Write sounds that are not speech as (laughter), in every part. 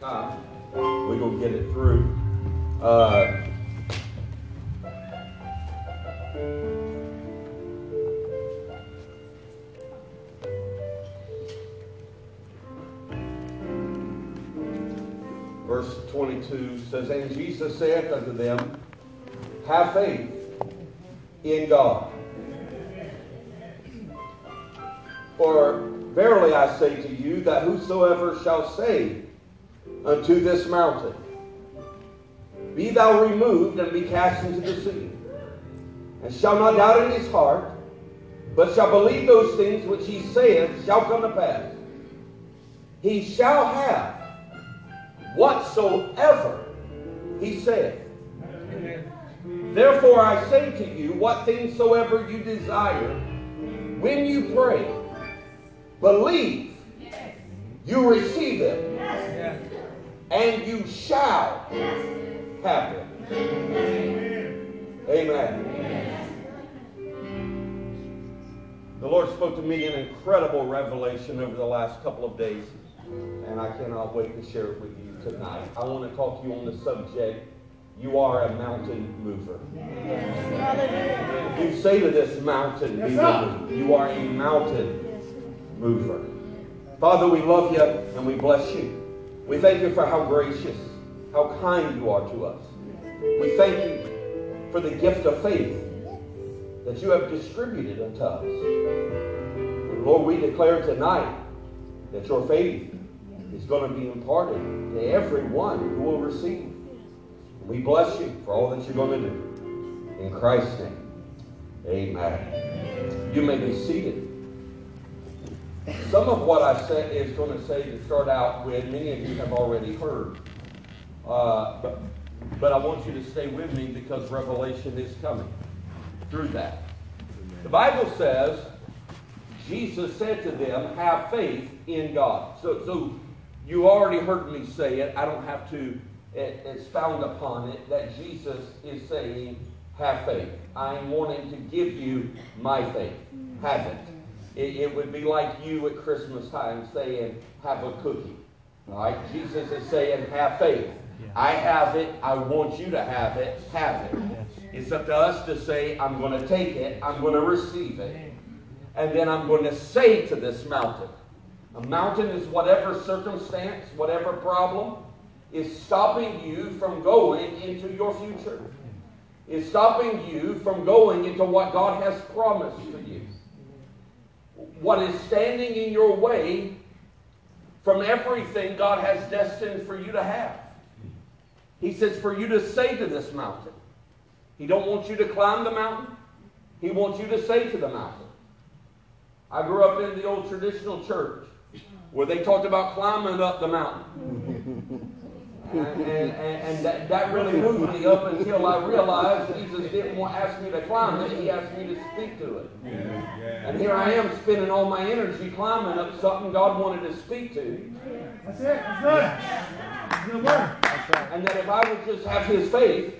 We're going to get it through. Uh, verse 22 says, And Jesus saith unto them, Have faith in God. For verily I say to you that whosoever shall say unto this mountain, Be thou removed and be cast into the sea, and shall not doubt in his heart, but shall believe those things which he saith shall come to pass. He shall have whatsoever he saith. Therefore I say to you, what things soever you desire, when you pray, believe you receive it, and you shall have it. Amen. The Lord spoke to me an incredible revelation over the last couple of days, and I cannot wait to share it with you tonight. I want to talk to you on the subject you are a mountain mover. You say to this mountain, be moved. You are a mountain mover. Father, we love you and we bless you. We thank you for how gracious, how kind you are to us. We thank you for the gift of faith that you have distributed unto us. And Lord, we declare tonight that your faith is going to be imparted to everyone who will receive. We bless you for all that you're going to do. In Christ's name, amen. You may be seated. Some of what I say is going to say to start out with, many of you have already heard. Uh, but, but I want you to stay with me because Revelation is coming through that. The Bible says, Jesus said to them, Have faith in God. So, so you already heard me say it. I don't have to expound upon it that Jesus is saying, Have faith. I'm wanting to give you my faith. Have it. It, it would be like you at Christmas time saying, Have a cookie. All right? Jesus is saying, Have faith. I have it. I want you to have it. Have it. It's up to us to say, I'm going to take it. I'm going to receive it. And then I'm going to say to this mountain. A mountain is whatever circumstance, whatever problem is stopping you from going into your future. Is stopping you from going into what God has promised for you. What is standing in your way from everything God has destined for you to have. He says for you to say to this mountain. He don't want you to climb the mountain. He wants you to say to the mountain. I grew up in the old traditional church where they talked about climbing up the mountain. And, and, and that, that, really moved me up until I realized Jesus didn't want ask me to climb it, he asked me to speak to it. Yeah, yeah. And here I am spending all my energy climbing up something God wanted to speak to. That's it. That's good. That's good word. And that if I would just have his faith,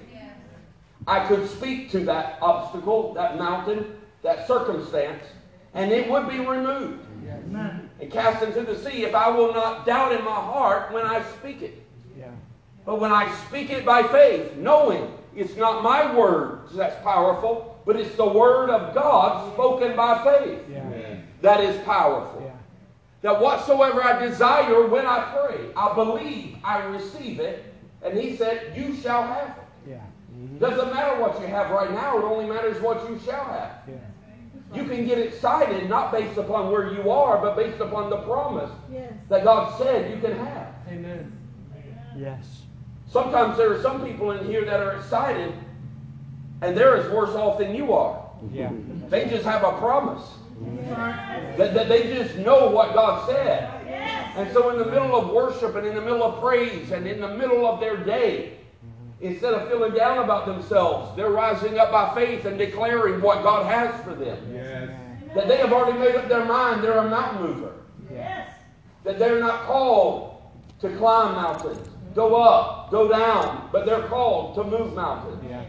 I could speak to that obstacle, that mountain, that circumstance, and it would be removed. And cast into the sea if I will not doubt in my heart when I speak it. But when I speak it by faith, knowing it's not my words that's powerful, but it's the word of God spoken by faith yeah. that is powerful. Yeah. That whatsoever I desire when I pray, I believe I receive it. And he said, You shall have it. Yeah. Mm-hmm. Doesn't matter what you have right now, it only matters what you shall have. Yeah. You can get excited not based upon where you are, but based upon the promise yes. that God said you can have. Amen. Yes. Sometimes there are some people in here that are excited and they're as worse off than you are. Yeah. (laughs) They just have a promise. That, that they just know what God said. Yes. And so, in the middle of worship and in the middle of praise and in the middle of their day, instead of feeling down about themselves, they're rising up by faith and declaring what God has for them. Yes. That they have already made up their mind they're a mountain mover. Yes. That they're not called to climb mountains go up, go down, but they're called to move mountains. Yeah.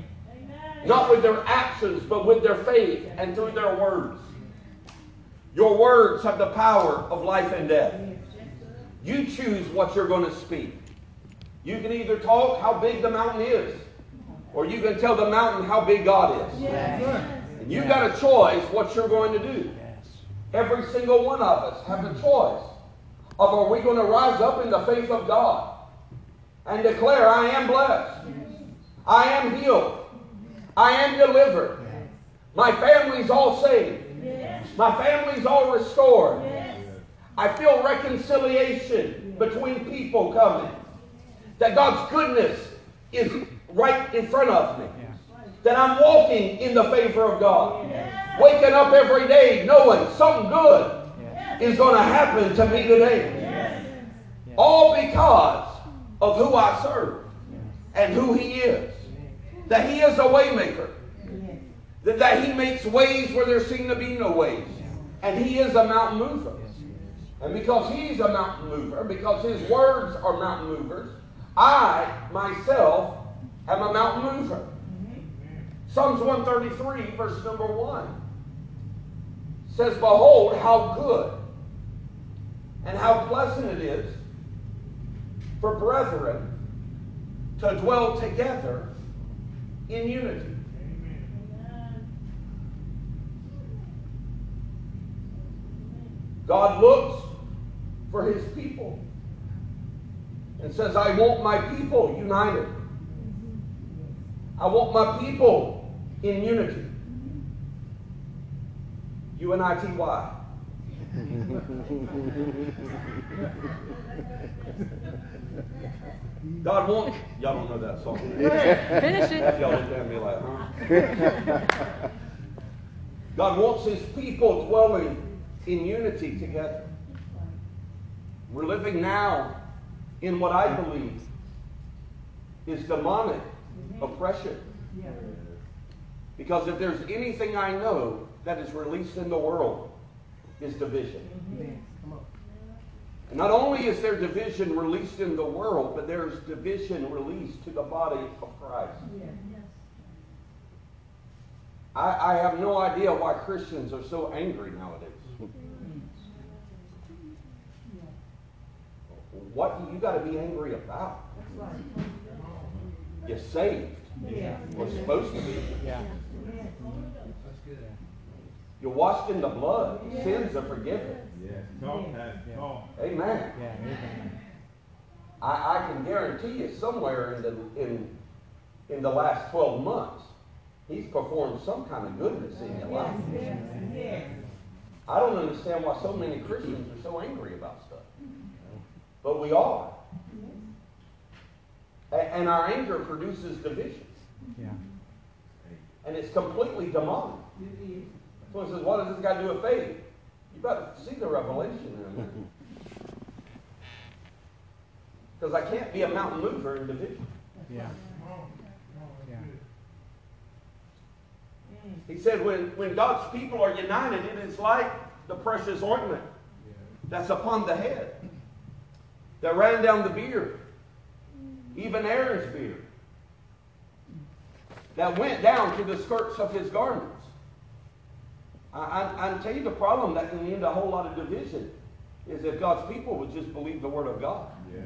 Not with their actions, but with their faith and through their words. Your words have the power of life and death. You choose what you're going to speak. You can either talk how big the mountain is, or you can tell the mountain how big God is. And you got a choice what you're going to do. Every single one of us have a choice of are we going to rise up in the faith of God and declare, I am blessed, I am healed, I am delivered, my family's all saved, my family's all restored. I feel reconciliation between people coming. That God's goodness is right in front of me. That I'm walking in the favor of God. Waking up every day knowing something good is going to happen to me today. All because of who I serve and who He is. That He is a waymaker. That, that He makes ways where there seem to be no ways. And He is a mountain mover. And because He's a mountain mover, because His words are mountain movers, I myself am a mountain mover. Psalms 133, verse number 1 says, Behold, how good and how pleasant it is for brethren to dwell together in unity. God looks for his people and says, I want my people united. I want my people in unity. U-N-I-T-Y. (laughs) (laughs) God wants, y'all don't know that song. (laughs) Finish it. Y'all look at me like, huh? God wants his people dwelling in unity together. We're living now in what I believe is demonic mm-hmm. oppression. Because if there's anything I know that is released in the world, is division. Mm-hmm. And not only is there division released in the world, but there's division released to the body of Christ. I, I have no idea why Christians are so angry nowadays. What you got to be angry about? You're saved. We're supposed to be. Yeah. You're washed in the blood. Sins are forgiven. Yes, talk, Pastor, talk. Amen. Yeah. amen. I, I can guarantee you somewhere in the in in the last 12 months, he's performed some kind of goodness in your life. Yes, yes, I don't understand why so many Christians are so angry about stuff. But we are. And our anger produces division. Yeah. And it's completely demonic. Someone says, what does this got to do with faith? You better see the revelation in a. (laughs) Because I can't be a mountain mover in division. Yeah. Yeah. He said, when, when God's people are united, it is like the precious ointment that's upon the head that ran down the beard, even Aaron's beard, that went down to the skirts of his garments. I, I, I tell you the problem that can end a whole lot of division is if God's people would just believe the word of God. Yes.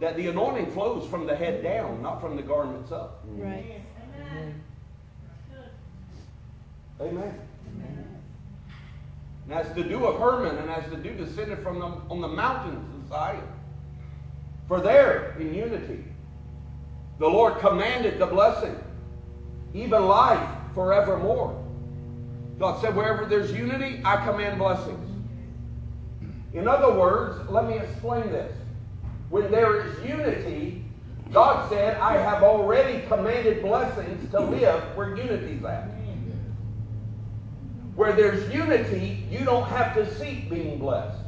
That the anointing flows from the head down, not from the garments up. Right. Amen. And as the dew of Hermon, and as the dew descended from the, on the mountains of Zion. For there, in unity, the Lord commanded the blessing, even life forevermore. God said, wherever there's unity, I command blessings. In other words, let me explain this. When there is unity, God said, I have already commanded blessings to live where unity's at. Where there's unity, you don't have to seek being blessed.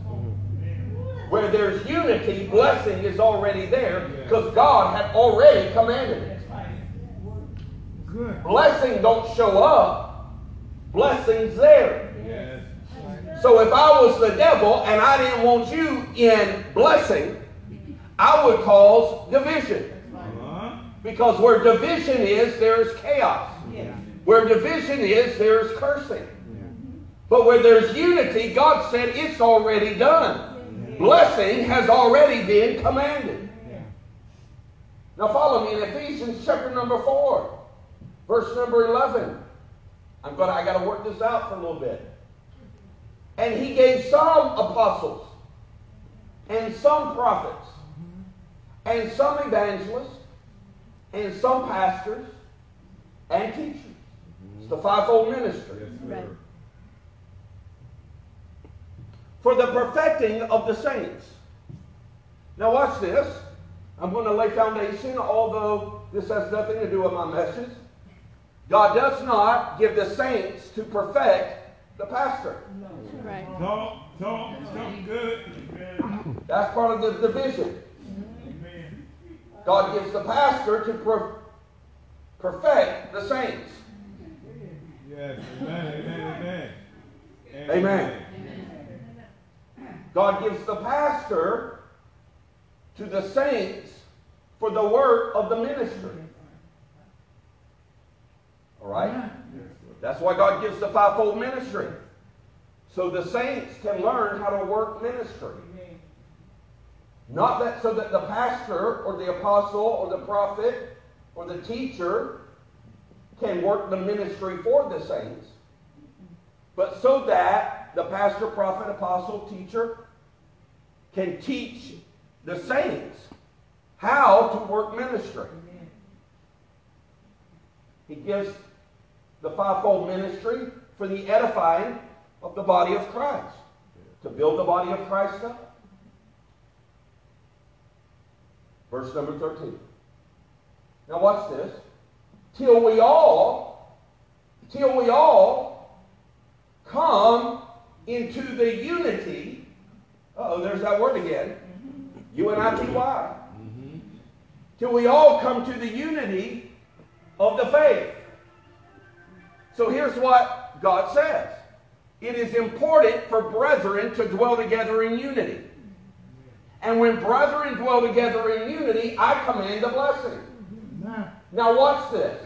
Where there's unity, blessing is already there because God had already commanded it. Blessing don't show up, blessing's there. Yes. So if I was the devil and I didn't want you in blessing, I would cause division. Uh-huh. Because where division is, there's chaos. Where division is, there's cursing. But where there's unity, God said it's already done. Blessing has already been commanded. Now follow me in Ephesians chapter number 4, verse number 11. I'm gonna, I gotta work this out for a little bit. And he gave some apostles, and some prophets, and some evangelists, and some pastors, and teachers. It's the fivefold ministry. Yes, Right. For the perfecting of the saints. Now watch this. I'm going to lay foundation, although this has nothing to do with my message. God does not give the saints to perfect the pastor. Right. Talk, talk, something good. Amen. That's part of the division. Amen. God gives the pastor to per- perfect the saints. Yes, amen, amen, amen. Amen. God gives the pastor to the saints for the work of the ministry. All right? That's why God gives the fivefold ministry. So the saints can learn how to work ministry. Not that so that the pastor or the apostle or the prophet or the teacher can work the ministry for the saints, but so that the pastor, prophet, apostle, teacher can teach the saints how to work ministry. He gives the fivefold ministry for the edifying of the body of Christ, to build the body of Christ up. Verse number 13. Now watch this. Till we all, till we all come into the unity. Oh, there's that word again. U-N-I-T-Y. Mm-hmm. Till we all come to the unity of the faith. So here's what God says. It is important for brethren to dwell together in unity. And when brethren dwell together in unity, I command a blessing. Now, watch this.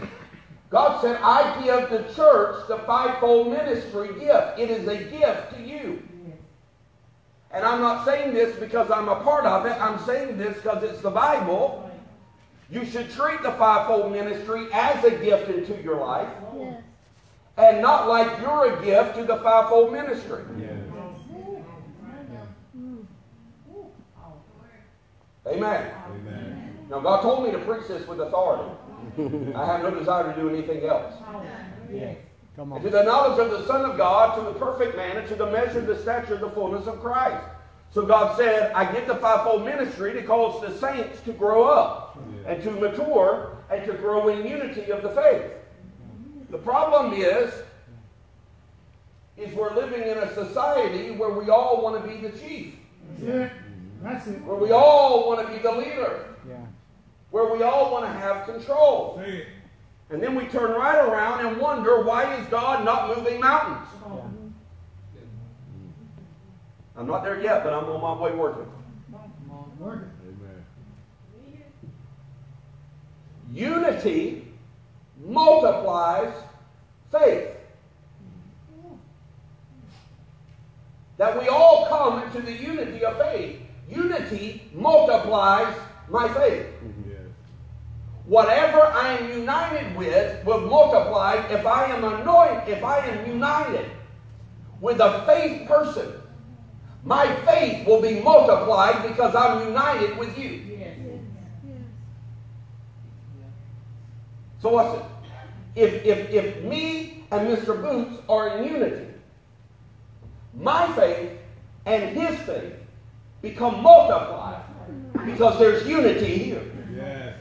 God said, I give the church the fivefold ministry gift. It is a gift to you. And I'm not saying this because I'm a part of it. I'm saying this because it's the Bible. You should treat the fivefold ministry as a gift into your life. And not like you're a gift to the fivefold ministry. Yes. Amen. Amen. Now, God told me to preach this with authority. (laughs) I have no desire to do anything else. yeah, come And to the knowledge of the Son of God, to the perfect man, and to the measure of the stature of the fullness of Christ. So God said, I give the fivefold ministry to cause the saints to grow up and to mature and to grow in unity of the faith. The problem is, is we're living in a society where we all want to be the chief, That's it. That's it. where we all want to be the leader, Yeah. where we all want to have control. Say it. And then we turn right around and wonder why is God not moving mountains? yeah. I'm not there yet, but I'm on my way working. On, work. Amen. Unity multiplies faith. That we all come into the unity of faith. Unity multiplies my faith. Yes. Whatever I am united with will multiply if I am anointed, if I am united with a faith person. My faith will be multiplied because I'm united with you. So what's it? If, if, if me and Mr. Boots are in unity, my faith and his faith become multiplied because there's unity here. Yes.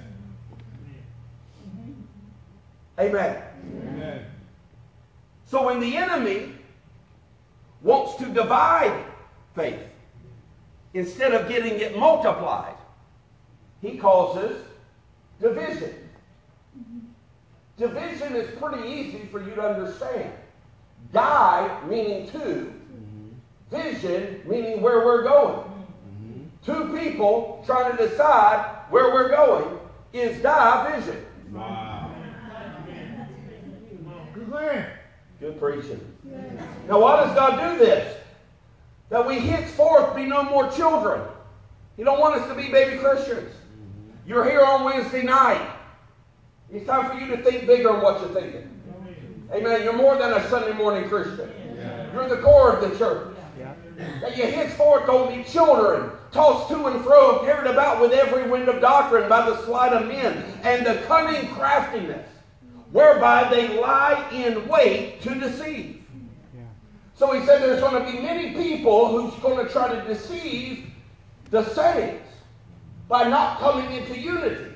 Amen. Amen. So when the enemy wants to divide faith, instead of getting it multiplied, he causes division. Division is pretty easy for you to understand. Die meaning two, mm-hmm. vision meaning where we're going. Mm-hmm. Two people trying to decide where we're going is division. Wow. Good man. Good preaching. Now, why does God do this? That we henceforth be no more children. He don't want us to be baby Christians. Mm-hmm. You're here on Wednesday night. It's time for you to think bigger on what you're thinking. Amen. You're more than a Sunday morning Christian. You're the core of the church. Yeah. That you henceforth don't be children, tossed to and fro, carried about with every wind of doctrine by the sleight of men and the cunning craftiness, whereby they lie in wait to deceive. Yeah. So he said there's going to be many people who's going to try to deceive the saints by not coming into unity.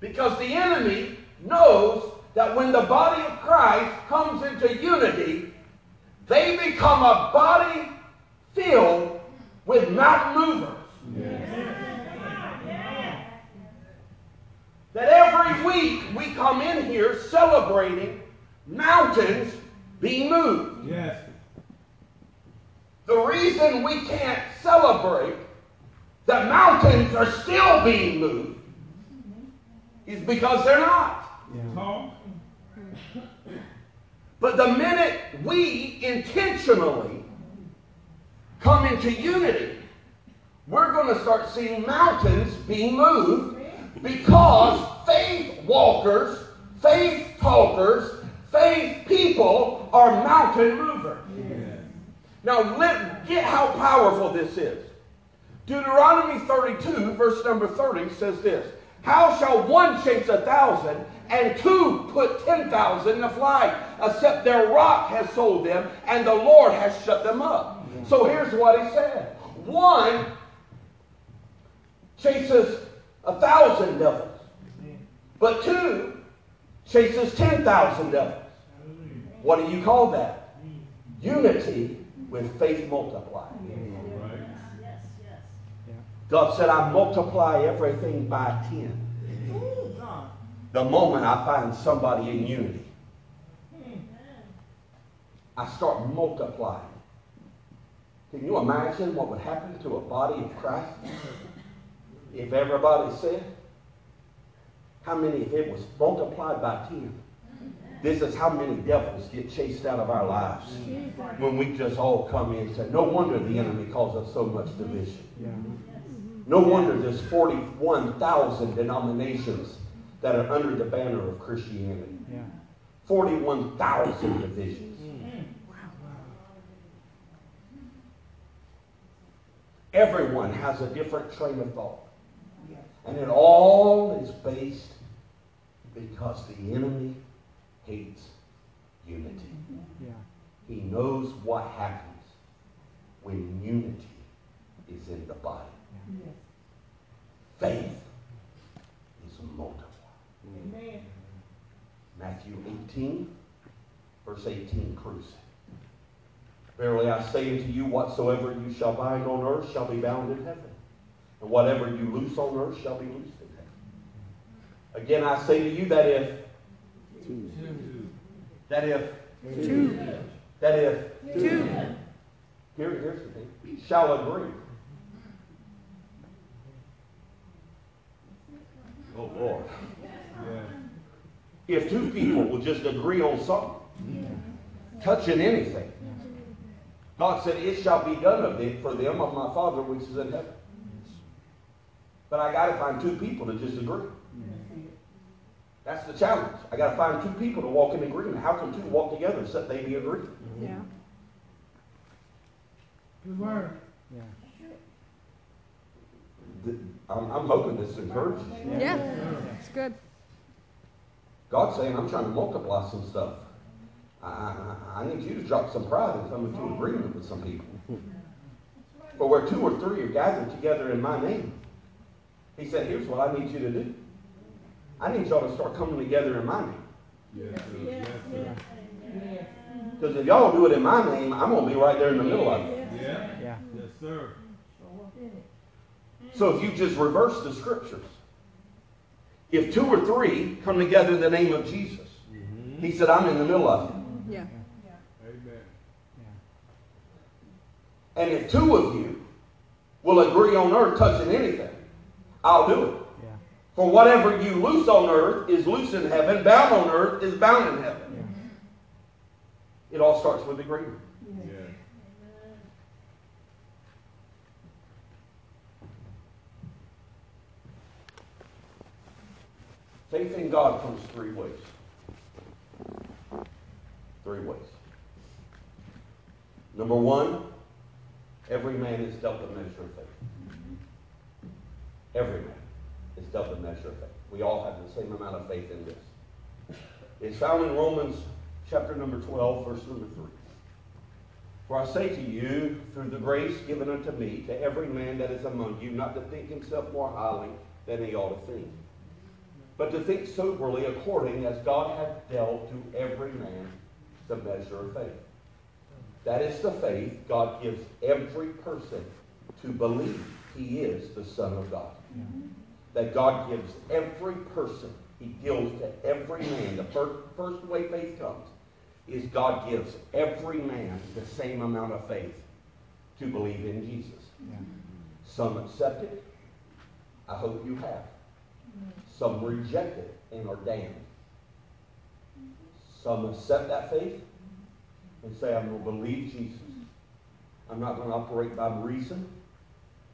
Because the enemy knows that when the body of Christ comes into unity, they become a body filled with mountain movers. That every week we come in here celebrating mountains being moved. Yes. The reason we can't celebrate that mountains are still being moved is because they're not. Yeah. But the minute we intentionally come into unity, we're going to start seeing mountains being moved because faith walkers, faith talkers, faith people are mountain movers. Yes. Now, let, get how powerful this is. Deuteronomy 32, verse number 30 says this How shall one chase a thousand and two put ten thousand to flight, except their rock has sold them and the Lord has shut them up? So here's what he said One chases a thousand devils, but two chases ten thousand devils. What do you call that? Unity with faith multiplied. God said, I multiply everything by 10. The moment I find somebody in unity, I start multiplying. Can you imagine what would happen to a body of Christ if everybody said? How many, if it was multiplied by 10? This is how many devils get chased out of our lives when we just all come in and say, No wonder the enemy causes us so much division. Yeah. No wonder there's 41,000 denominations that are under the banner of Christianity. Yeah. 41,000 divisions. Hmm. Everyone has a different train of thought. And it all is based because the enemy hates unity. Yeah. He knows what happens when unity is in the body. Faith is multiplied. Matthew 18, verse 18 proves. Verily I say unto you, whatsoever you shall bind on earth shall be bound in heaven, and whatever you loose on earth shall be loosed in heaven. Again I say to you that if, two. that if, two. that if, here, here's the thing, shall agree. Oh Lord. Yeah. If two people will just agree on something, touching anything, God said, It shall be done of thee for them of my Father which is in heaven. But I got to find two people to just agree. That's the challenge. I got to find two people to walk in agreement. How can two walk together except they be agreed? Yeah. Good word. Yeah. Th- I'm, I'm hoping this encourages you. Yeah. It's good. God's saying, I'm trying to multiply some stuff. I, I, I need you to drop some pride and come into agreement with some people. For where two or three are gathered together in my name, he said, here's what I need you to do. I need y'all to start coming together in my name. Yes, sir. Yes, sir. Because if y'all do it in my name, I'm going to be right there in the middle of it. Yeah. Yeah. Yes, sir. So if you just reverse the scriptures, if two or three come together in the name of Jesus, mm-hmm. he said, I'm in the middle of it. Yeah. Amen. And if two of you will agree on earth touching anything, I'll do it. Yeah. For whatever you loose on earth is loose in heaven, bound on earth is bound in heaven. It all starts with agreement. Yeah. Faith in God comes three ways. Three ways. Number one, every man is dealt a measure of faith. Every man is dealt a measure of faith. We all have the same amount of faith in this. It's found in Romans chapter number 12, verse number 3. For I say to you, through the grace given unto me, to every man that is among you, not to think himself more highly than he ought to think, but to think soberly according as God hath dealt to every man the measure of faith. That is the faith God gives every person to believe he is the Son of God. That God gives every person, he deals to every man. The first, first way faith comes is God gives every man the same amount of faith to believe in Jesus. Some accept it. I hope you have. Some reject it and are damned. Some accept that faith and say, I'm going to believe Jesus. I'm not going to operate by reason.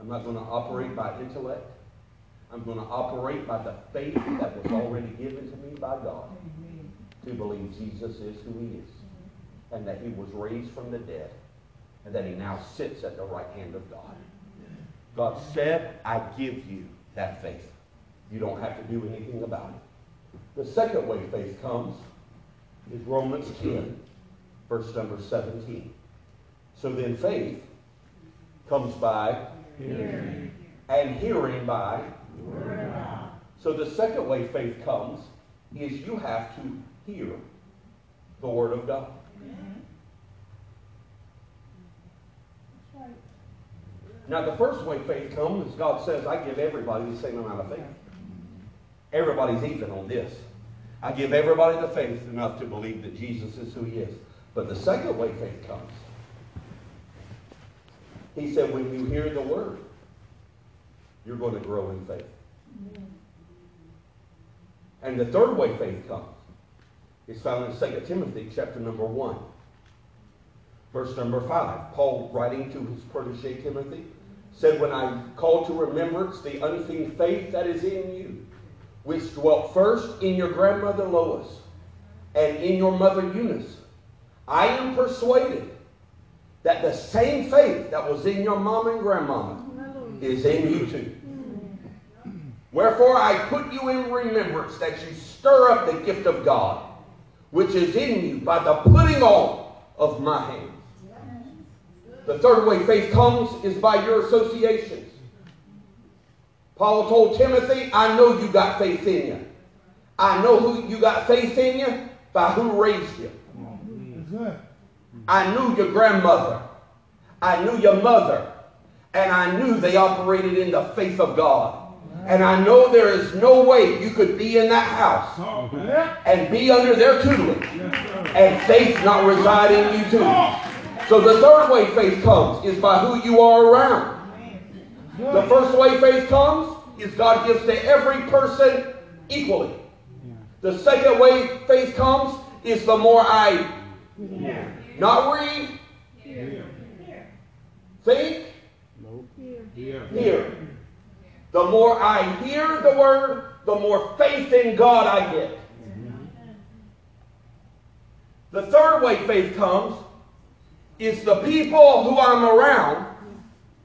I'm not going to operate by intellect. I'm going to operate by the faith that was already given to me by God to believe Jesus is who he is and that he was raised from the dead and that he now sits at the right hand of God. God said, I give you that faith. You don't have to do anything about it. The second way faith comes is Romans 10, verse number 17. So then faith comes by Hearing. and hearing by. So the second way faith comes is you have to hear the Word of God. Now, the first way faith comes is God says, I give everybody the same amount of faith. Everybody's even on this. I give everybody the faith enough to believe that Jesus is who he is. But the second way faith comes, he said, when you hear the word, you're going to grow in faith. And the third way faith comes is found in 2 Timothy chapter number 1. Verse number 5. Paul, writing to his protege Timothy, said, When I call to remembrance the unseen faith that is in you, which dwelt first in your grandmother Lois and in your mother Eunice, I am persuaded that the same faith that was in your mom and grandmama is in you too. Wherefore I put you in remembrance that you stir up the gift of God, which is in you by the putting on of my hands. The third way faith comes is by your associations. Paul told Timothy, I know you got faith in you. I know who you got faith in you by who raised you. I knew your grandmother. I knew your mother. And I knew they operated in the faith of God. And I know there is no way you could be in that house and be under their tutelage and faith not reside in you too. So the third way faith comes is by who you are around. The first way faith comes is God gives to every person equally. The second way faith comes is the more I not read, think, hear. The more I hear the word, the more faith in God I get. The third way faith comes is the people who I'm around,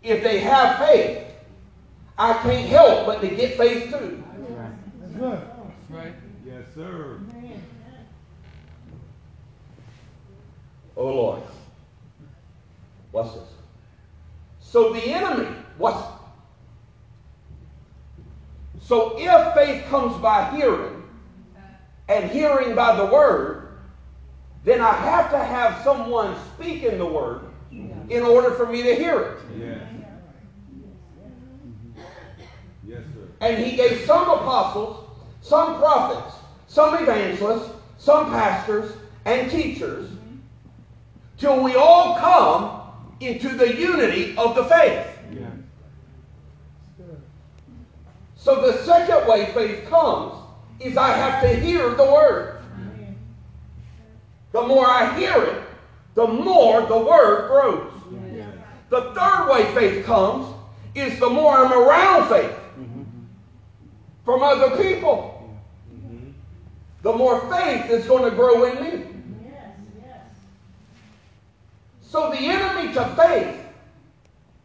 if they have faith, I can't help but to get faith too. That's good. Yes, sir. Oh Lord. What's this? So the enemy, what's so if faith comes by hearing, and hearing by the word, then I have to have someone speaking the word in order for me to hear it. Yes. Yes, sir. And he gave some apostles, some prophets, some evangelists, some pastors, and teachers, till we all come into the unity of the faith. Yeah. So the second way faith comes is I have to hear the word. The more I hear it, the more the word grows. The third way faith comes is the more I'm around faith mm-hmm. from other people. Mm-hmm. the more faith is going to grow in me. Yes, yes. So the enemy to faith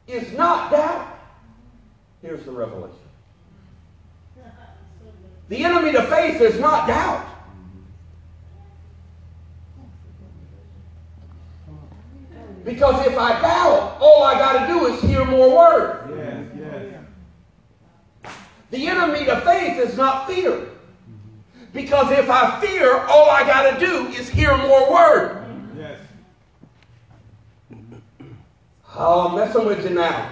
is not doubt. Here's the revelation. (laughs) The enemy to faith is not doubt. Because if I doubt, all I got to do is hear more word. Yes, yes. The enemy to faith is not fear. Because if I fear, all I got to do is hear more word. Yes. Oh, I'm messing with you now.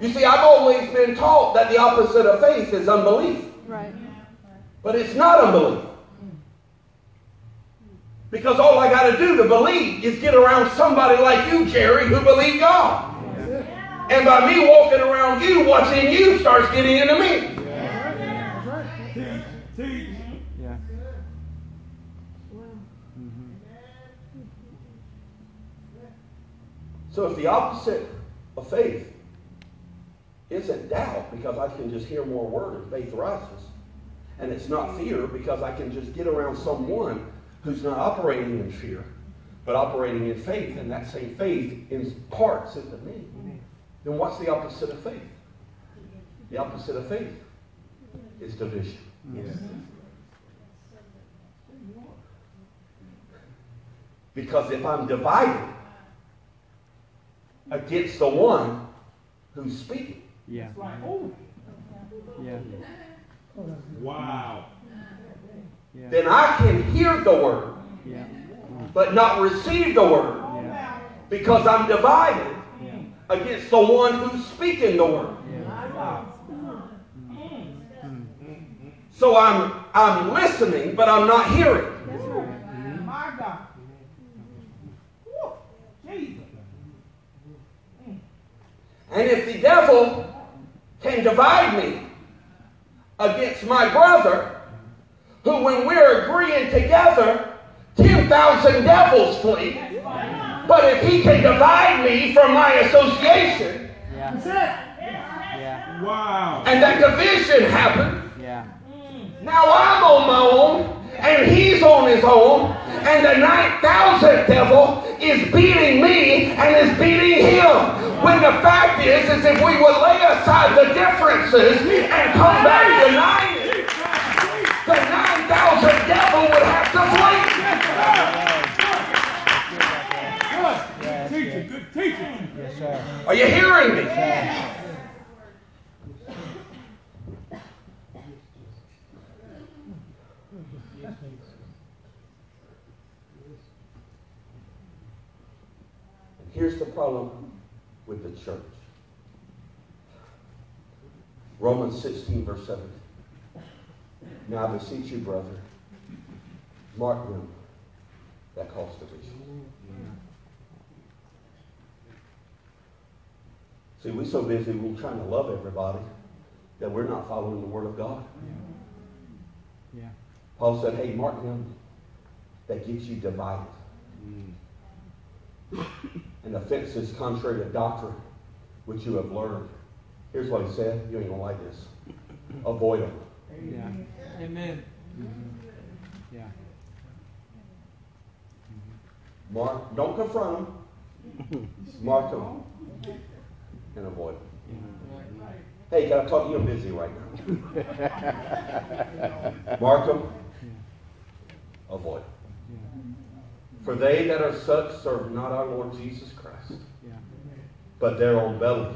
You see, I've always been taught that the opposite of faith is unbelief. Right. But it's not unbelief. Because all I got to do to believe is get around somebody like you, Jerry, who believe God. And by me walking around you, what's in you starts getting into me. That's right. Teach, teach. Yeah. So if the opposite of faith isn't doubt, because I can just hear more word and faith rises, and it's not fear, because I can just get around someone who's not operating in fear, but operating in faith, and that same faith imparts into me, then what's the opposite of faith? The opposite of faith is division. Yes. Because if I'm divided against the one who's speaking, Yeah. Like, oh, Yeah. That's good. Wow. Yeah. then I can hear the word, Yeah. but not receive the word Yeah. because I'm divided Yeah. against the one who's speaking the word. Yeah. Mm-hmm. So I'm I'm listening, but I'm not hearing. Mm-hmm. my God. Jesus. Mm. And if the devil can divide me against my brother, who when we're agreeing together, 10,000 devils flee. But if he can divide me from my association, Yeah. That's it. Yeah. Wow. and that division happened, Yeah. now I'm on my own, and he's on his own, and the 9,000th devil is beating me and is beating him. When the fact is, is if we would lay aside the differences and come back united, the 9,000 devil would have to flee. Teaching. Yes, sir. Are you hearing me? Here's the problem with the church. Romans 16, verse 17. Now I beseech you, brother, mark them that cause division. See, we're so busy, we're trying to love everybody that we're not following the Word of God. Yeah. Paul said, hey, mark them that gets you divided. And offenses contrary to doctrine, which you have learned. Here's what he said. You ain't going to like this. Avoid them. Yeah. Amen. Mm-hmm. Yeah. Mm-hmm. Mark, don't confront them. (laughs) Mark them and avoid them. Mm-hmm. Hey, can I talk to you? I'm busy right now. (laughs) Mark them, avoid them. For they that are such serve not our Lord Jesus Christ, Yeah. but their own belly.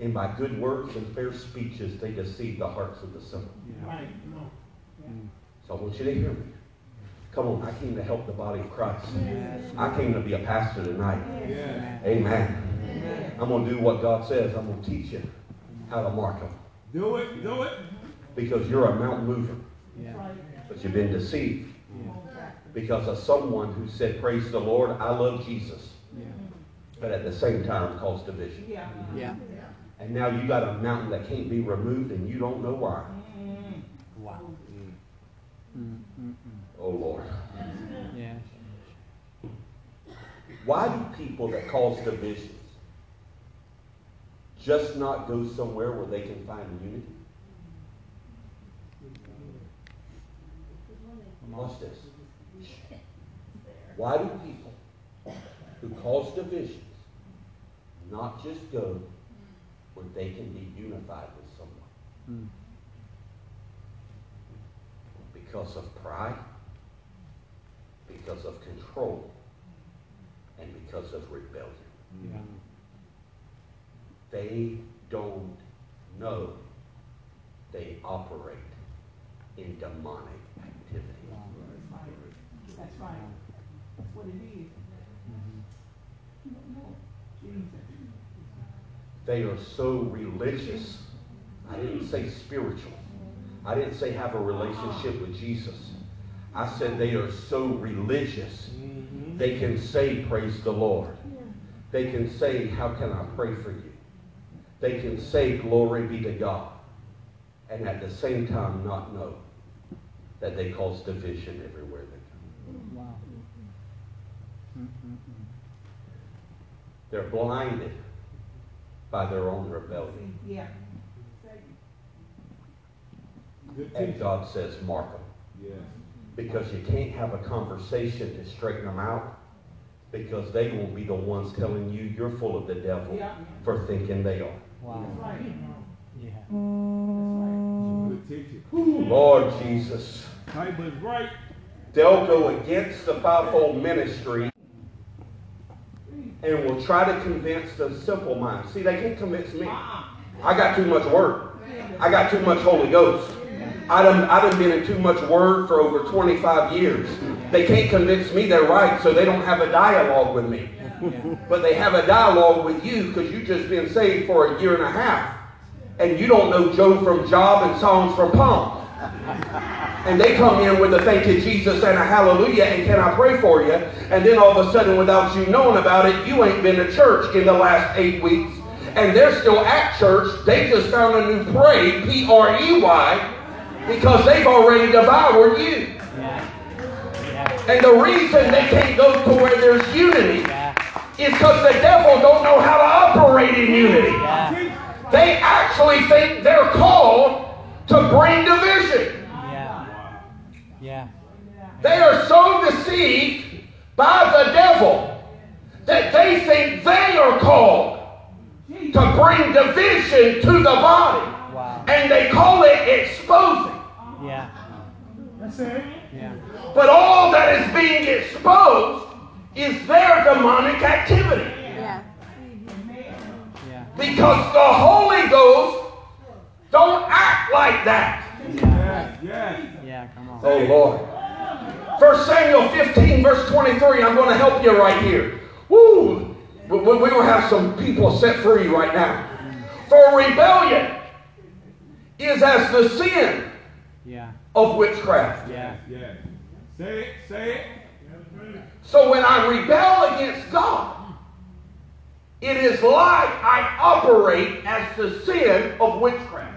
And by good works and fair speeches they deceive the hearts of the simple. Yeah. Right, no. Mm. So I want you to hear me. Come on, I came to help the body of Christ. I came to be a pastor tonight. Yes. Amen. I'm going to do what God says. I'm going to teach you how to mark them. Do it, do it. Because you're a mountain mover, Yeah. but you've been deceived Yeah. because of someone who said, Praise the Lord, I love Jesus, Yeah. but at the same time caused division. Yeah. Yeah. And now you got a mountain that can't be removed and you don't know why. Wow. Mm, mm, mm. Oh, Lord. Yes. Why do people that cause divisions just not go somewhere where they can find unity? Watch this. Why do people who cause divisions not just go where they can be unified with someone? Mm. Because of pride, because of control, and because of rebellion. Yeah. They don't know they operate in demonic activity. That's right. That's right. That's what it is. Mhm. Jesus. They are so religious. I didn't say spiritual. I didn't say have a relationship with Jesus. I said they are so religious. They can say, Praise the Lord. They can say, How can I pray for you? They can say, Glory be to God. And at the same time, not know that they cause division everywhere they go. Wow. Mm, mm, mm. They're blinded by their own rebellion. Yeah. And. God says, Mark them. Yes. because you can't have a conversation to straighten them out because they will be the ones telling you you're full of the devil Yeah. for thinking they are. Wow. That's right. Yeah. That's Good teaching. Lord Jesus, Type is right. they'll go against the fivefold ministry and will try to convince the simple mind. See, they can't convince me. Ah. I got too much word. I got too much Holy Ghost. I done, I done been in too much word for over 25 years. They can't convince me they're right, so they don't have a dialogue with me. But they have a dialogue with you because you've just been saved for a year and a half. And you don't know Joe from Job and songs from Palm. (laughs) And they come in with a thank you, Jesus, and a hallelujah, and can I prey for you? And then all of a sudden, without you knowing about it, you ain't been to church in the last eight weeks. And they're still at church. They just found a new pray, P R E Y, because they've already devoured you. And the reason they can't go to where there's unity is because the devil don't know how to operate in unity. They actually think they're called to bring division. Yeah. Yeah. They are so deceived by the devil that they think they are called to bring division to the body. Wow. And they call it exposing. Yeah. That's it. Yeah. But all that is being exposed is their demonic activity. Yeah. Yeah. Because the Holy Ghost don't act like that. Yes. Yes. Yeah. Come on. Oh Lord. 1 Samuel 15, verse 23. I'm going to help you right here. Woo! We, we we will have some people set free right now. For rebellion is as the sin Yeah. of witchcraft. Yeah. Yes. Say it. Say it. So when I rebel against God, it is like I operate as the sin of witchcraft.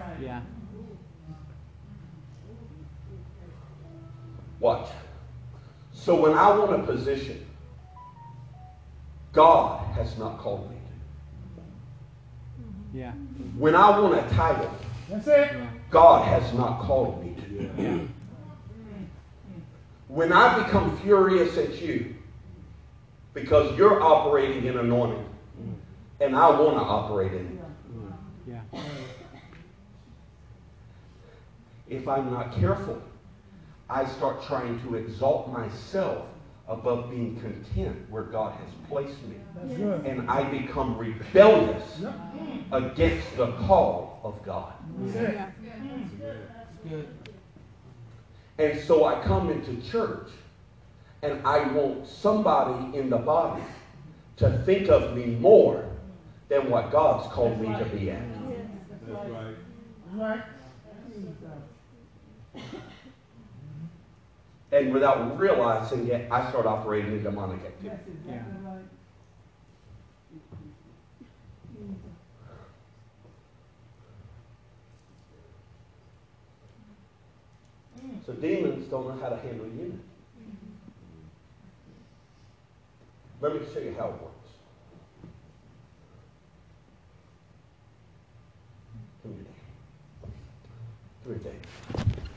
Yeah. Watch. So when I want a position, God has not called me. To. Yeah. When I want a title, That's it. God has not called me to. Yeah. When I become furious at you because you're operating in anointing and I want to operate in it, Yeah. if I'm not careful, I start trying to exalt myself above being content where God has placed me. That's good. And I become rebellious Yep. Hmm. against the call of God. That's And so I come into church and I want somebody in the body to think of me more than what God's called me to be at. That's right. (laughs) Right. And without realizing it, I start operating in demonic activity. That's exactly right. So demons don't know how to handle unity. Let me show you how it works. Come here, Dave. Come here, Dave.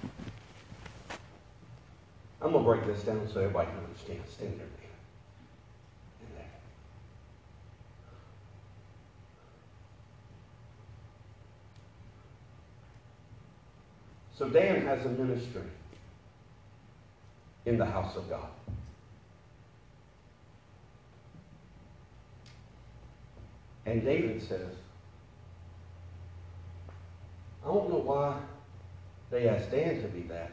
I'm gonna break this down so everybody can understand. Stand there. Stand there. So Dan has a ministry in the house of God. And David says, I don't know why they asked Dan to be that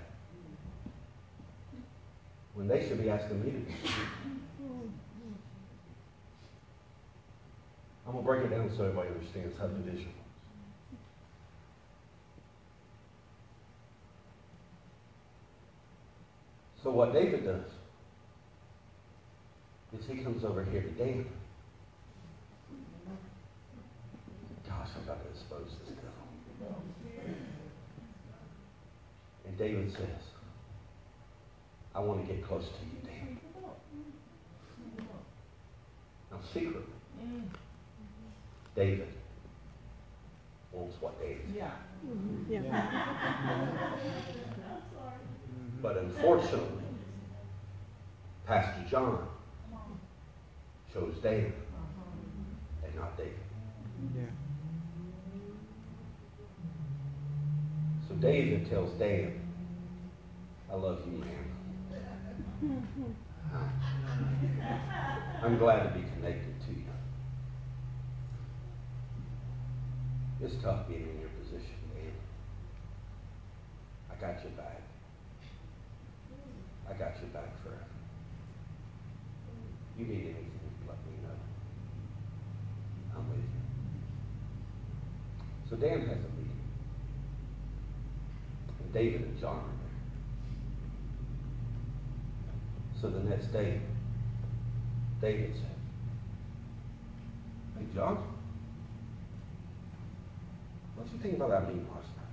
when they should be asking me to be. I'm going to break it down so everybody understands how division works. So what David does is he comes over here to Dan. Gosh, I'm about to expose this devil. And David says, I want to get close to you, Dan. Now, secretly, David wants what David. Yeah. But unfortunately, Pastor John chose David and not David. Yeah. So David tells Dan, I love you, man. Uh, I'm glad to be connected to you. It's tough being in your position, man. I got your back. I got your back forever. You need anything, let me know. I'm with you. So Dan has a meeting. And David and John are there. So the next day, David said, Hey, John, what do you think about that meeting last night?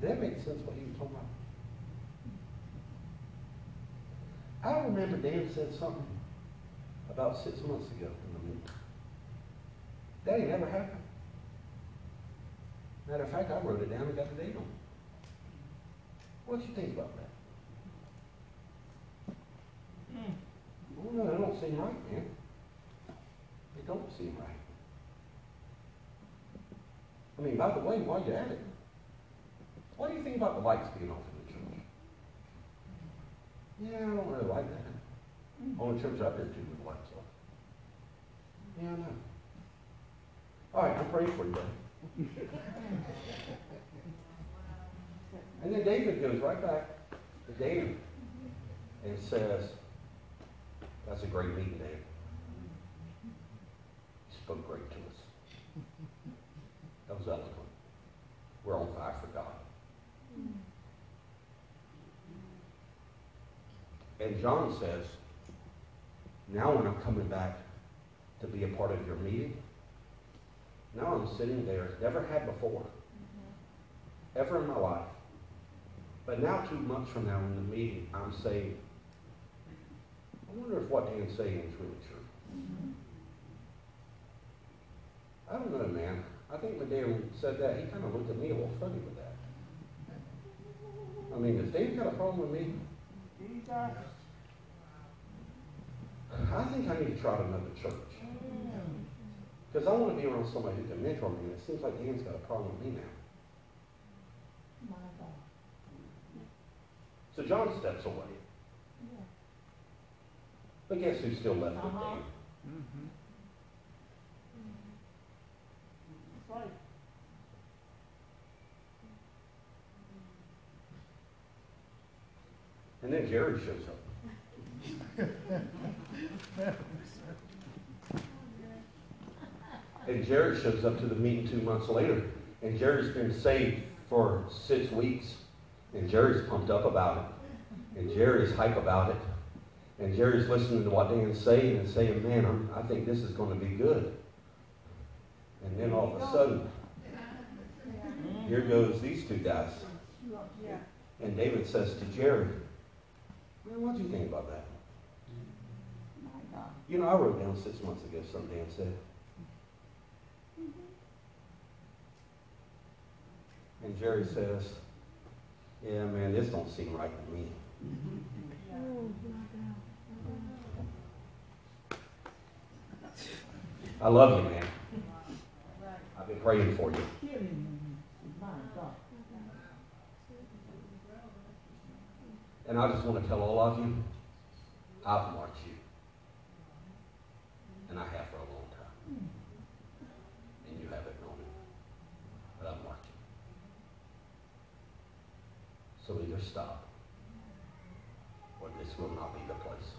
That make sense what he was talking about? I remember Dan said something about six months ago in the meeting. That ain't never happened. Matter of fact, I wrote it down and got the date on it. What do you think about that? Well, no, they don't seem right, man. They don't seem right. I mean, by the way, while you're at it, what do you think about the lights being off in the church? Yeah, I don't really like that. Hmm. Only church I've been to with the lights off. Yeah, I know. All right, I'm praying for you, buddy. (laughs) And then David goes right back to David and says, That's a great meeting, Dave. He spoke great to us. That was eloquent. We're on fire for God. And John says, Now when I'm coming back to be a part of your meeting, now I'm sitting there, never had before, ever in my life. But now, two months from now in the meeting, I'm saying, I wonder if what Dan's saying is really true. I don't know, man. I think when Dan said that, he kind of looked at me a little funny with that. I mean, has Dan got a problem with me? I think I need to try to another church. Because I want to be around somebody who can mentor me, and it seems like Dan's got a problem with me now. My God. So John steps away. But guess who's still left with Uh-huh. David? Mm-hmm. That's right. And then Jerry shows up. And Jared shows up to the meeting two months later. And Jared's been saved for six weeks. And Jerry's pumped up about it. And Jerry's hype about it. And Jerry's listening to what Dan's saying and saying, man, I'm, I think this is going to be good. And then all of a sudden, here goes these two guys. And David says to Jerry, man, what do you think about that? You know, I wrote down six months ago something Dan said. And Jerry says, Yeah, man, this don't seem right to me. Mm-hmm. I love you, man. I've been praying for you. And I just want to tell all of you, I've marked you. And I have for a long time. And you haven't known it. But I've marked you. So either stop, or this will not be the place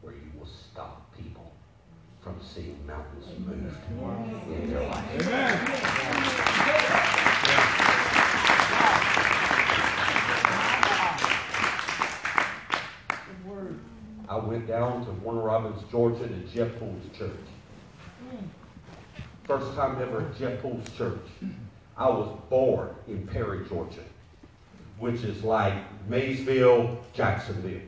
where you will stop people from seeing mountains moved in their life. I went down to Warner Robins, Georgia to Jeff Poole's church. First time ever at Jeff Poole's church. I was born in Perry, Georgia, which is like Maysville, Jacksonville.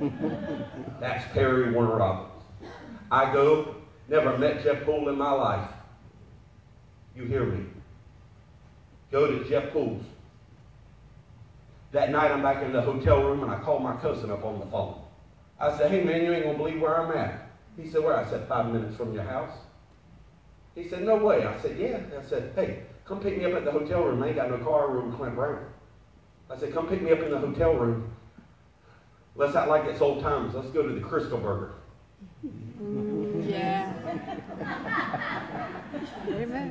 (laughs) That's Perry Warner Robins. I go, never met Jeff Poole in my life. You hear me? Go to Jeff Poole's. That night I'm back in the hotel room and I call my cousin up on the phone. I said, hey man, you ain't gonna believe where I'm at. He said, where? I said, five minutes from your house. He said, no way. I said, yeah. I said, hey, come pick me up at the hotel room. I ain't got no car room, Clint Brown. I said, come pick me up in the hotel room. Let's act like it's old times. Let's go to the Krystal Burger. Yeah.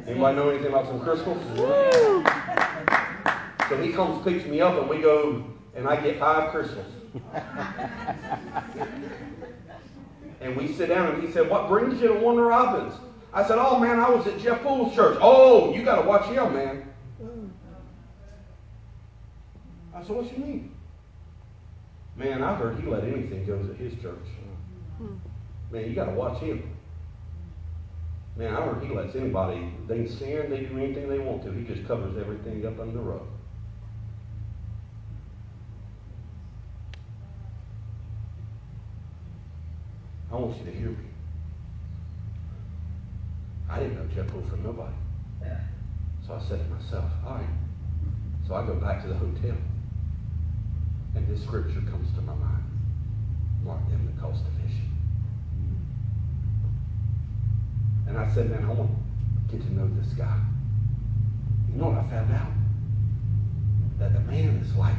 Anybody know anything about some Krystals? So he comes, picks me up, and we go, and I get five Krystals. and we sit down, and he said, What brings you to Warner Robins? I said, Oh man, I was at Jeff Poole's church. Oh, you got to watch him, man. I said, What you mean? Man, I heard he let anything go at his church. Man, you got to watch him. Man, I heard he lets anybody, they sin, they do anything they want to. He just covers everything up under the rug. I want you to hear me. I didn't know Jeff from nobody. So I said to myself, all right. So I go back to the hotel. And this scripture comes to my mind. Mark them that cost a vision. And I said, man, I want to get to know this guy. You know what I found out? That the man is like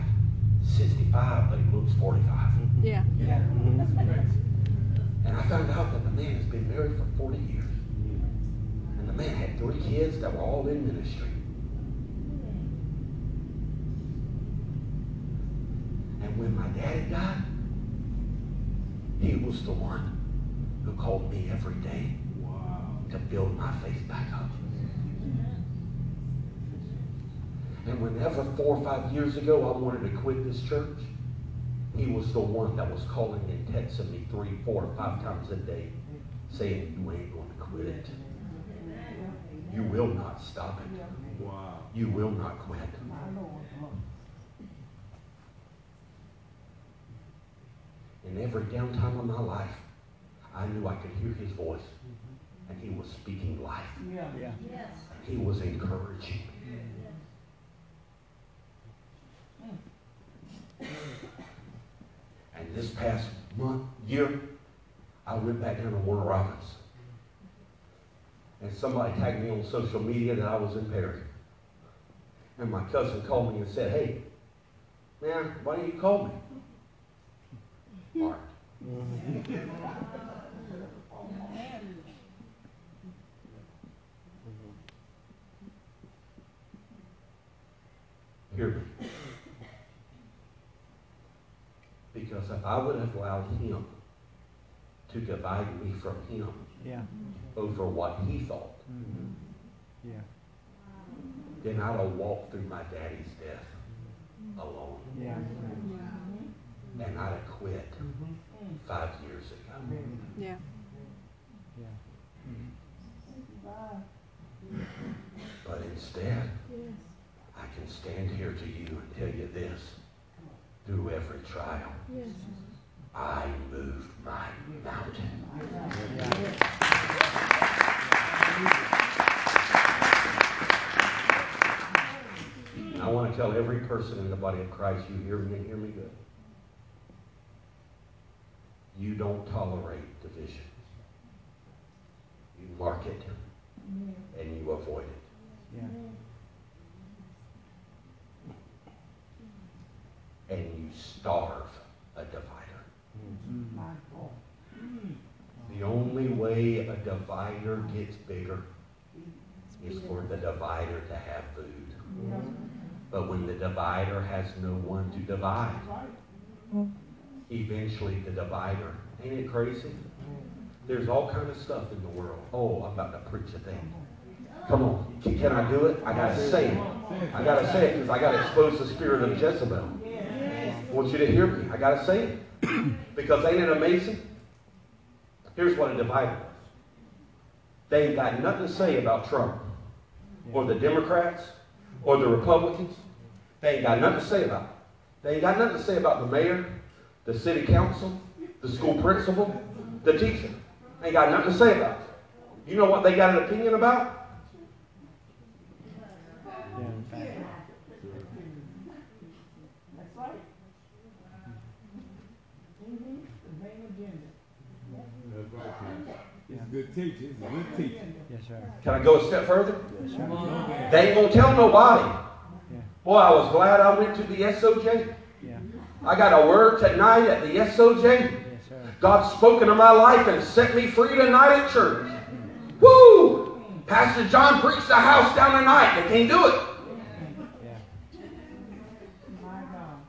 65, but he looks 45. Yeah. Yeah. And I found out that the man has been married for 40 years. And the man had three kids that were all in ministry. And when my daddy died, he was the one who called me every day to build my faith back up. And whenever four or five years ago I wanted to quit this church, he was the one that was calling and texting me three, four, or five times a day saying, You ain't going to quit it. You will not stop it. Wow. You will not quit. In every downtime of my life, I knew I could hear his voice. And he was speaking life. Yeah. yeah. Yes. He was encouraging. And this past month, year, I went back down to Warner Robins. And somebody tagged me on social media that I was in Perry. And my cousin called me and said, Hey, man, why didn't you call me? (laughs) Mark. Oh, Hear me. Because if I would have allowed him to divide me from him Yeah. over what he thought, Mm-hmm. Yeah. then I'd have walked through my daddy's death alone. Yeah. And I'd have quit mm-hmm. five years ago. Mm-hmm. Yeah. Yeah. Mm-hmm. But instead, I can stand here to you and tell you this. Through every trial, I moved my mountain. I want to tell every person in the body of Christ, you hear me hear me good. You don't tolerate division. You mark it and you avoid it. Yeah. And you starve a divider. Mm-hmm. Mm. My God. The only way a divider gets bigger mm-hmm. is for the divider to have food. But when the divider has no one to divide, mm-hmm. eventually the divider, ain't it crazy? There's all kind of stuff in the world. Oh, I'm about to preach a thing. Come on, can, can I do it? I gotta say it. I gotta say it because I gotta expose the spirit of Jezebel. I want you to hear me. I gotta say it (clears throat) because ain't it amazing? Here's what a divider does. They ain't got nothing to say about Trump or the Democrats or the Republicans. They ain't got nothing to say about it. They ain't got nothing to say about the mayor, the city council, the school principal, the teacher. They ain't got nothing to say about it. You know what they got an opinion about? Yeah, in fact. That's right. Mm-hmm, the main agenda. That's right, Tim. It's a good teacher, it's a good teacher. Yes, sir. Can I go a step further? Yes, sir. They ain't gonna tell nobody. Yeah. Boy, I was glad I went to the SOJ. Yeah. I got a word tonight at the SOJ. Yes, sir. God's spoken to my life and set me free tonight at church. Woo! Pastor John preached the house down tonight. They can't do it. Yeah. My God.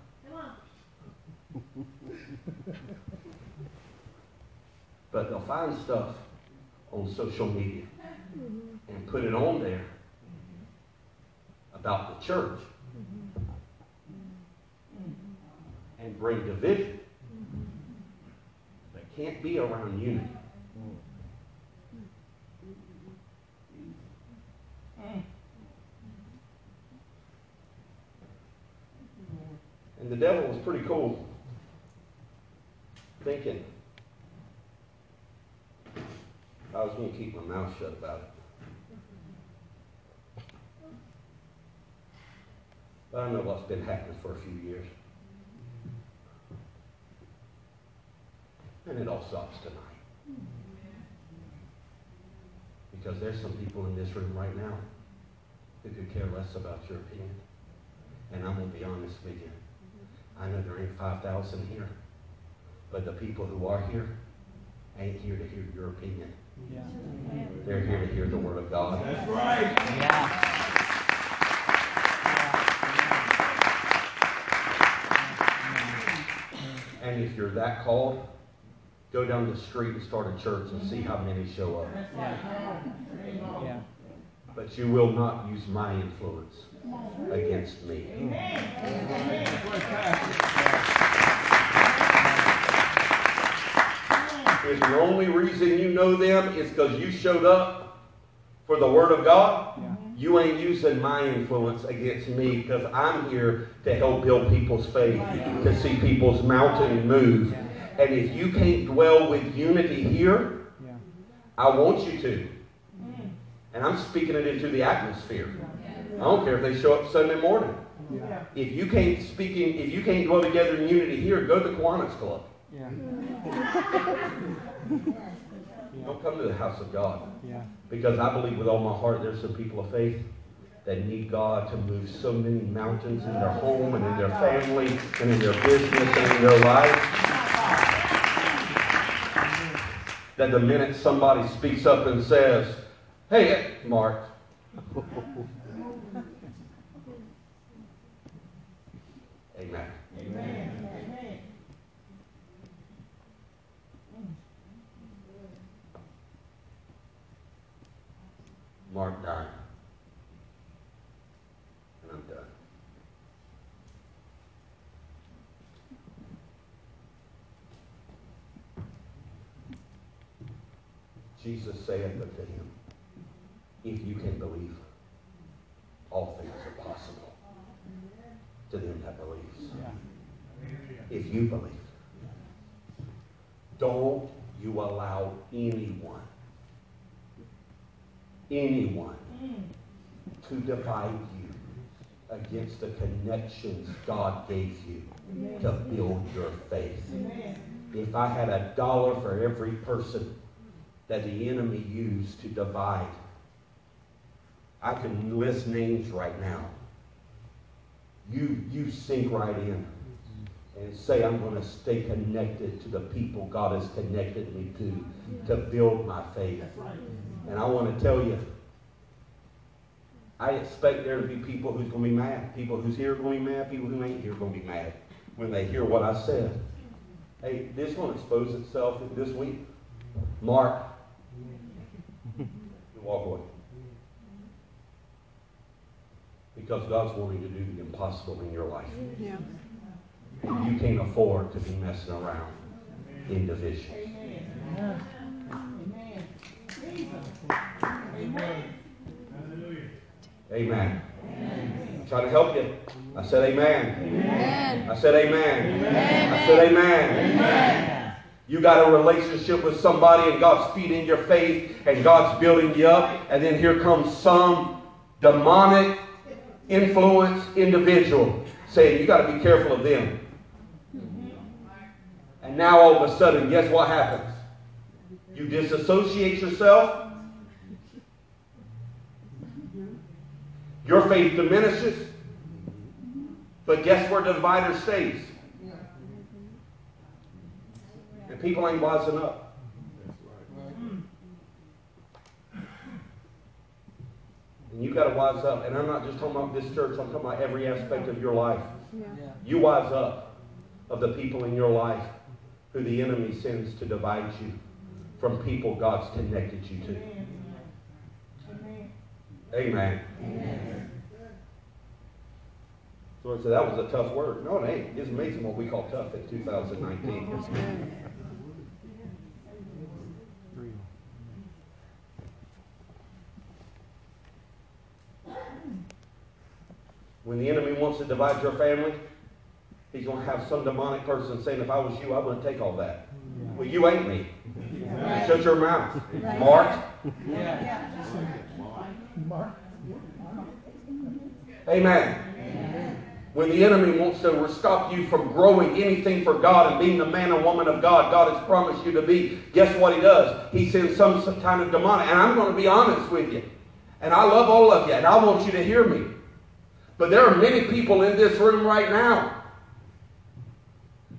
But they'll find stuff on social media and put it on there about the church and bring division. that can't be around unity. And the devil was pretty cool. Thinking I was going to keep my mouth shut about it. But I know what's been happening for a few years. And it all stops tonight. Because there's some people in this room right now who could care less about your opinion. And I'm going to be honest with you. I know there ain't 5,000 here. But the people who are here ain't here to hear your opinion. Yeah. They're here to hear the word of God. That's right. Yeah. And if you're that called, go down the street and start a church and see how many show up. Yeah. But you will not use my influence against me. If the only reason you know them is because you showed up for the word of God, Yeah. you ain't using my influence against me because I'm here to help build people's faith, to see people's mountain move. And if you can't dwell with unity here. I want you to. Mm. And I'm speaking it into the atmosphere. I don't care if they show up Sunday morning. If you can't speaking, if you can't dwell together in unity here, go to the Kiwanis Club. Yeah. (laughs) Don't come to the house of God. Yeah. Because I believe with all my heart there's some people of faith that need God to move so many mountains in their home and in their family and in their business and in their life. That the minute somebody speaks up and says, Hey, Mark. (laughs) Amen. Mark died. And I'm done. Jesus saith unto him, If you can believe, all things are possible to them that believes. Yeah. If you believe. Don't you allow anyone, anyone to divide you against the connections God gave you to build your faith. If I had a dollar for every person that the enemy used to divide, I can list names right now. You, you sink right in and say, I'm going to stay connected to the people God has connected me to to build my faith. And I want to tell you, I expect there to be people who's going to be mad. People who's here are going to be mad. People who ain't here are going to be mad when they hear what I said. Hey, this going to expose itself this week. Mark, walk away. Because God's wanting to do the impossible in your life. Yeah. And you can't afford to be messing around in division. Amen. Amen. I'm trying to help you. I said amen. I said amen. I said amen. You got a relationship with somebody and God's feeding your faith and God's building you up, and then here comes some demonic influence individual saying you got to be careful of them. And now all of a sudden, guess what happens? You disassociate yourself. Your faith diminishes. But guess where the divider stays? And people ain't wising up. And you got to wise up. And I'm not just talking about this church, I'm talking about every aspect of your life. You wise up of the people in your life who the enemy sends to divide you from people God's connected you to. Amen. So I said, that was a tough word. No, it ain't. It's amazing what we call tough in 2019. When the enemy wants to divide your family, he's going to have some demonic person saying, if I was you, I wouldn't take all that. Well, you ain't me. Shut your mouth. Mark. Mark. Amen. When the enemy wants to stop you from growing anything for God and being the man and woman of God God has promised you to be, guess what he does? He sends some, some kind of demonic. And I'm going to be honest with you. And I love all of you, and I want you to hear me. But there are many people in this room right now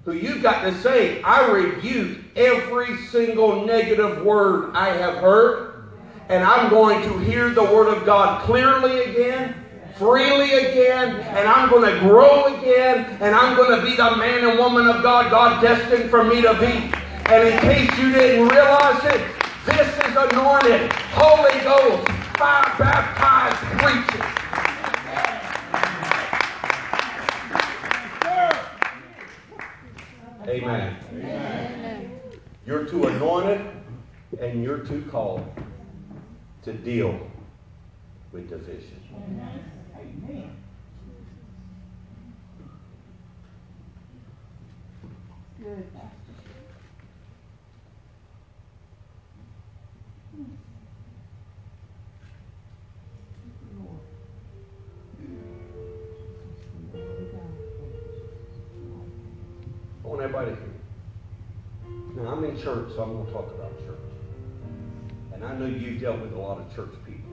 who you've got to say, I rebuke every single negative word I have heard, and I'm going to hear the word of God clearly again, freely again, and I'm going to grow again, and I'm going to be the man and woman of God God destined for me to be. And in case you didn't realize it, this is anointed, Holy Ghost, fire baptized preaching. Amen. You're too anointed and you're too called to deal with division. Good. I want everybody to hear. Now, I'm in church, so I'm going to talk about church. And I know you've dealt with a lot of church people.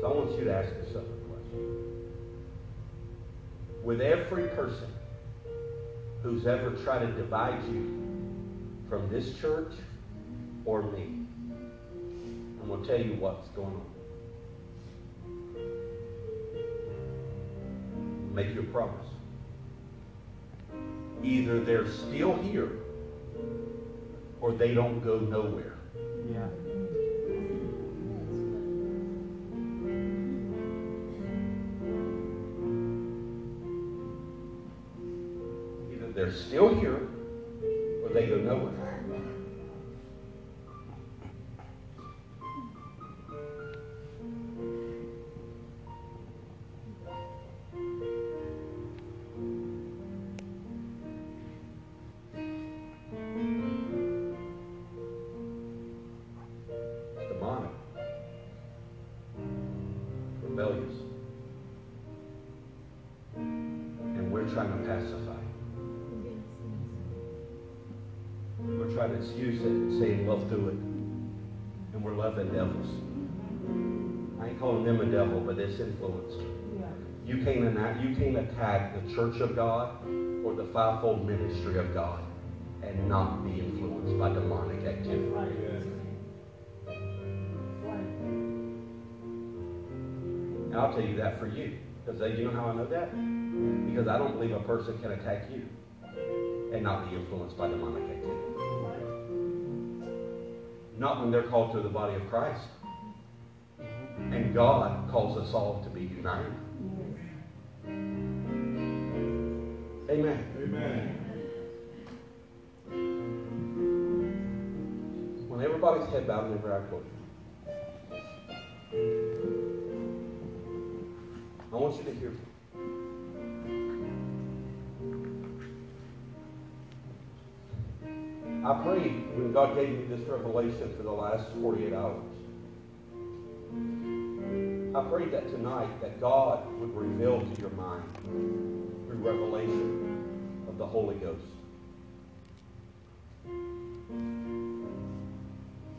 So I want you to ask yourself a question. With every person who's ever tried to divide you from this church or me, I'm going to tell you what's going on. Make your promise. Either they're still here or they don't go nowhere. Yeah. Either they're still here love through it. And we're loving devils. I ain't calling them a devil, but it's influence. Yeah. You can't, ana- you can't attack the church of God or the fivefold ministry of God and not be influenced by demonic activity. Right. Right. And I'll tell you that for you. Because you know how I know that? Because I don't believe a person can attack you and not be influenced by demonic activity. Not when they're called to the body of Christ. And God calls us all to be united. Amen. Amen. When everybody's head bowed and every eye closed. I want you to hear I prayed when God gave me this revelation for the last 48 hours. I prayed that tonight that God would reveal to your mind through revelation of the Holy Ghost.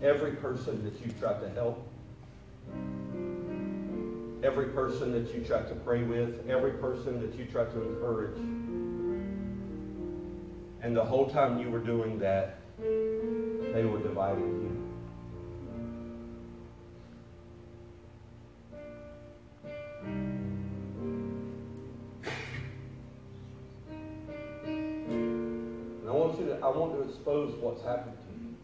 Every person that you tried to help, every person that you tried to pray with, every person that you tried to encourage. And the whole time you were doing that, they were dividing you. And I want you to, I want to expose what's happened to you.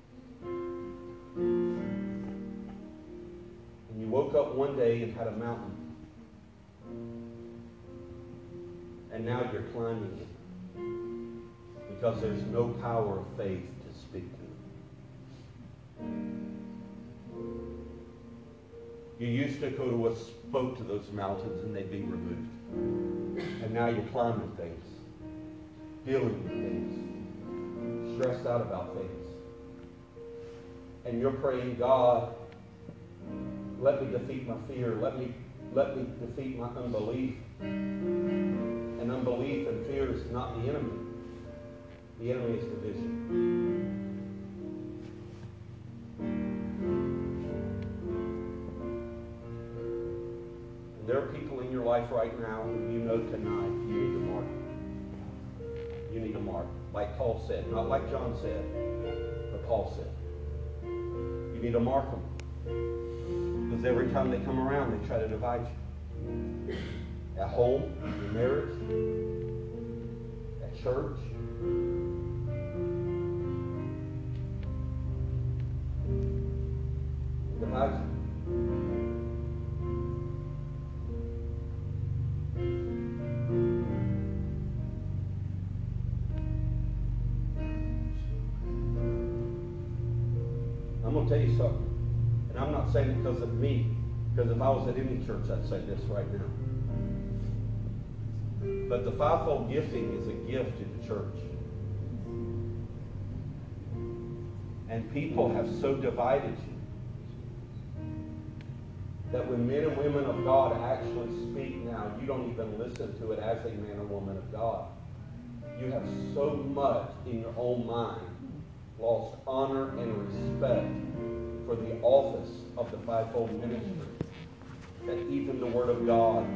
And you woke up one day and had a mountain. And now you're climbing it. Because there's no power of faith to speak. You used to go to what spoke to those mountains and they'd be removed. And now you're climbing things, dealing with things, stressed out about things. And you're praying, God, let me defeat my fear. Let me, let me defeat my unbelief. And unbelief and fear is not the enemy. The enemy is division. There are people in your life right now who you know tonight you need to mark. You need to mark. Like Paul said, not like John said, but Paul said. You need to mark them. Because every time they come around, they try to divide you. At home, in your marriage, at church. Divide you. Because of me. Because if I was at any church, I'd say this right now. But the fivefold gifting is a gift to the church. And people have so divided you that when men and women of God actually speak now, you don't even listen to it as a man or woman of God. You have so much in your own mind lost honor and respect for the office of the fivefold ministry that even the Word of God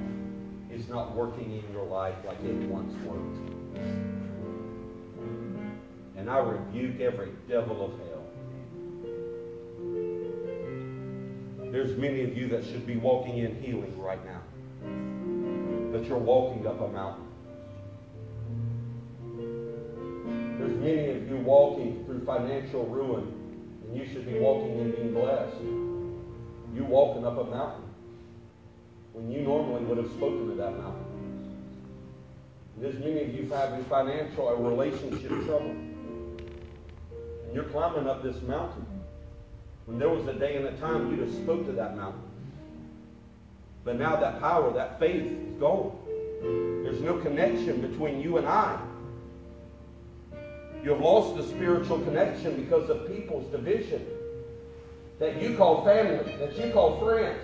is not working in your life like it once worked. And I rebuke every devil of hell. There's many of you that should be walking in healing right now. But you're walking up a mountain. There's many of you walking through financial ruin, and you should be walking in being blessed. You walking up a mountain when you normally would have spoken to that mountain. And there's many of you having financial or relationship trouble. And you're climbing up this mountain. When there was a day and a time you'd have spoke to that mountain. But now that power, that faith is gone. There's no connection between you and I. You have lost the spiritual connection because of people's division that you call family, that you call friends.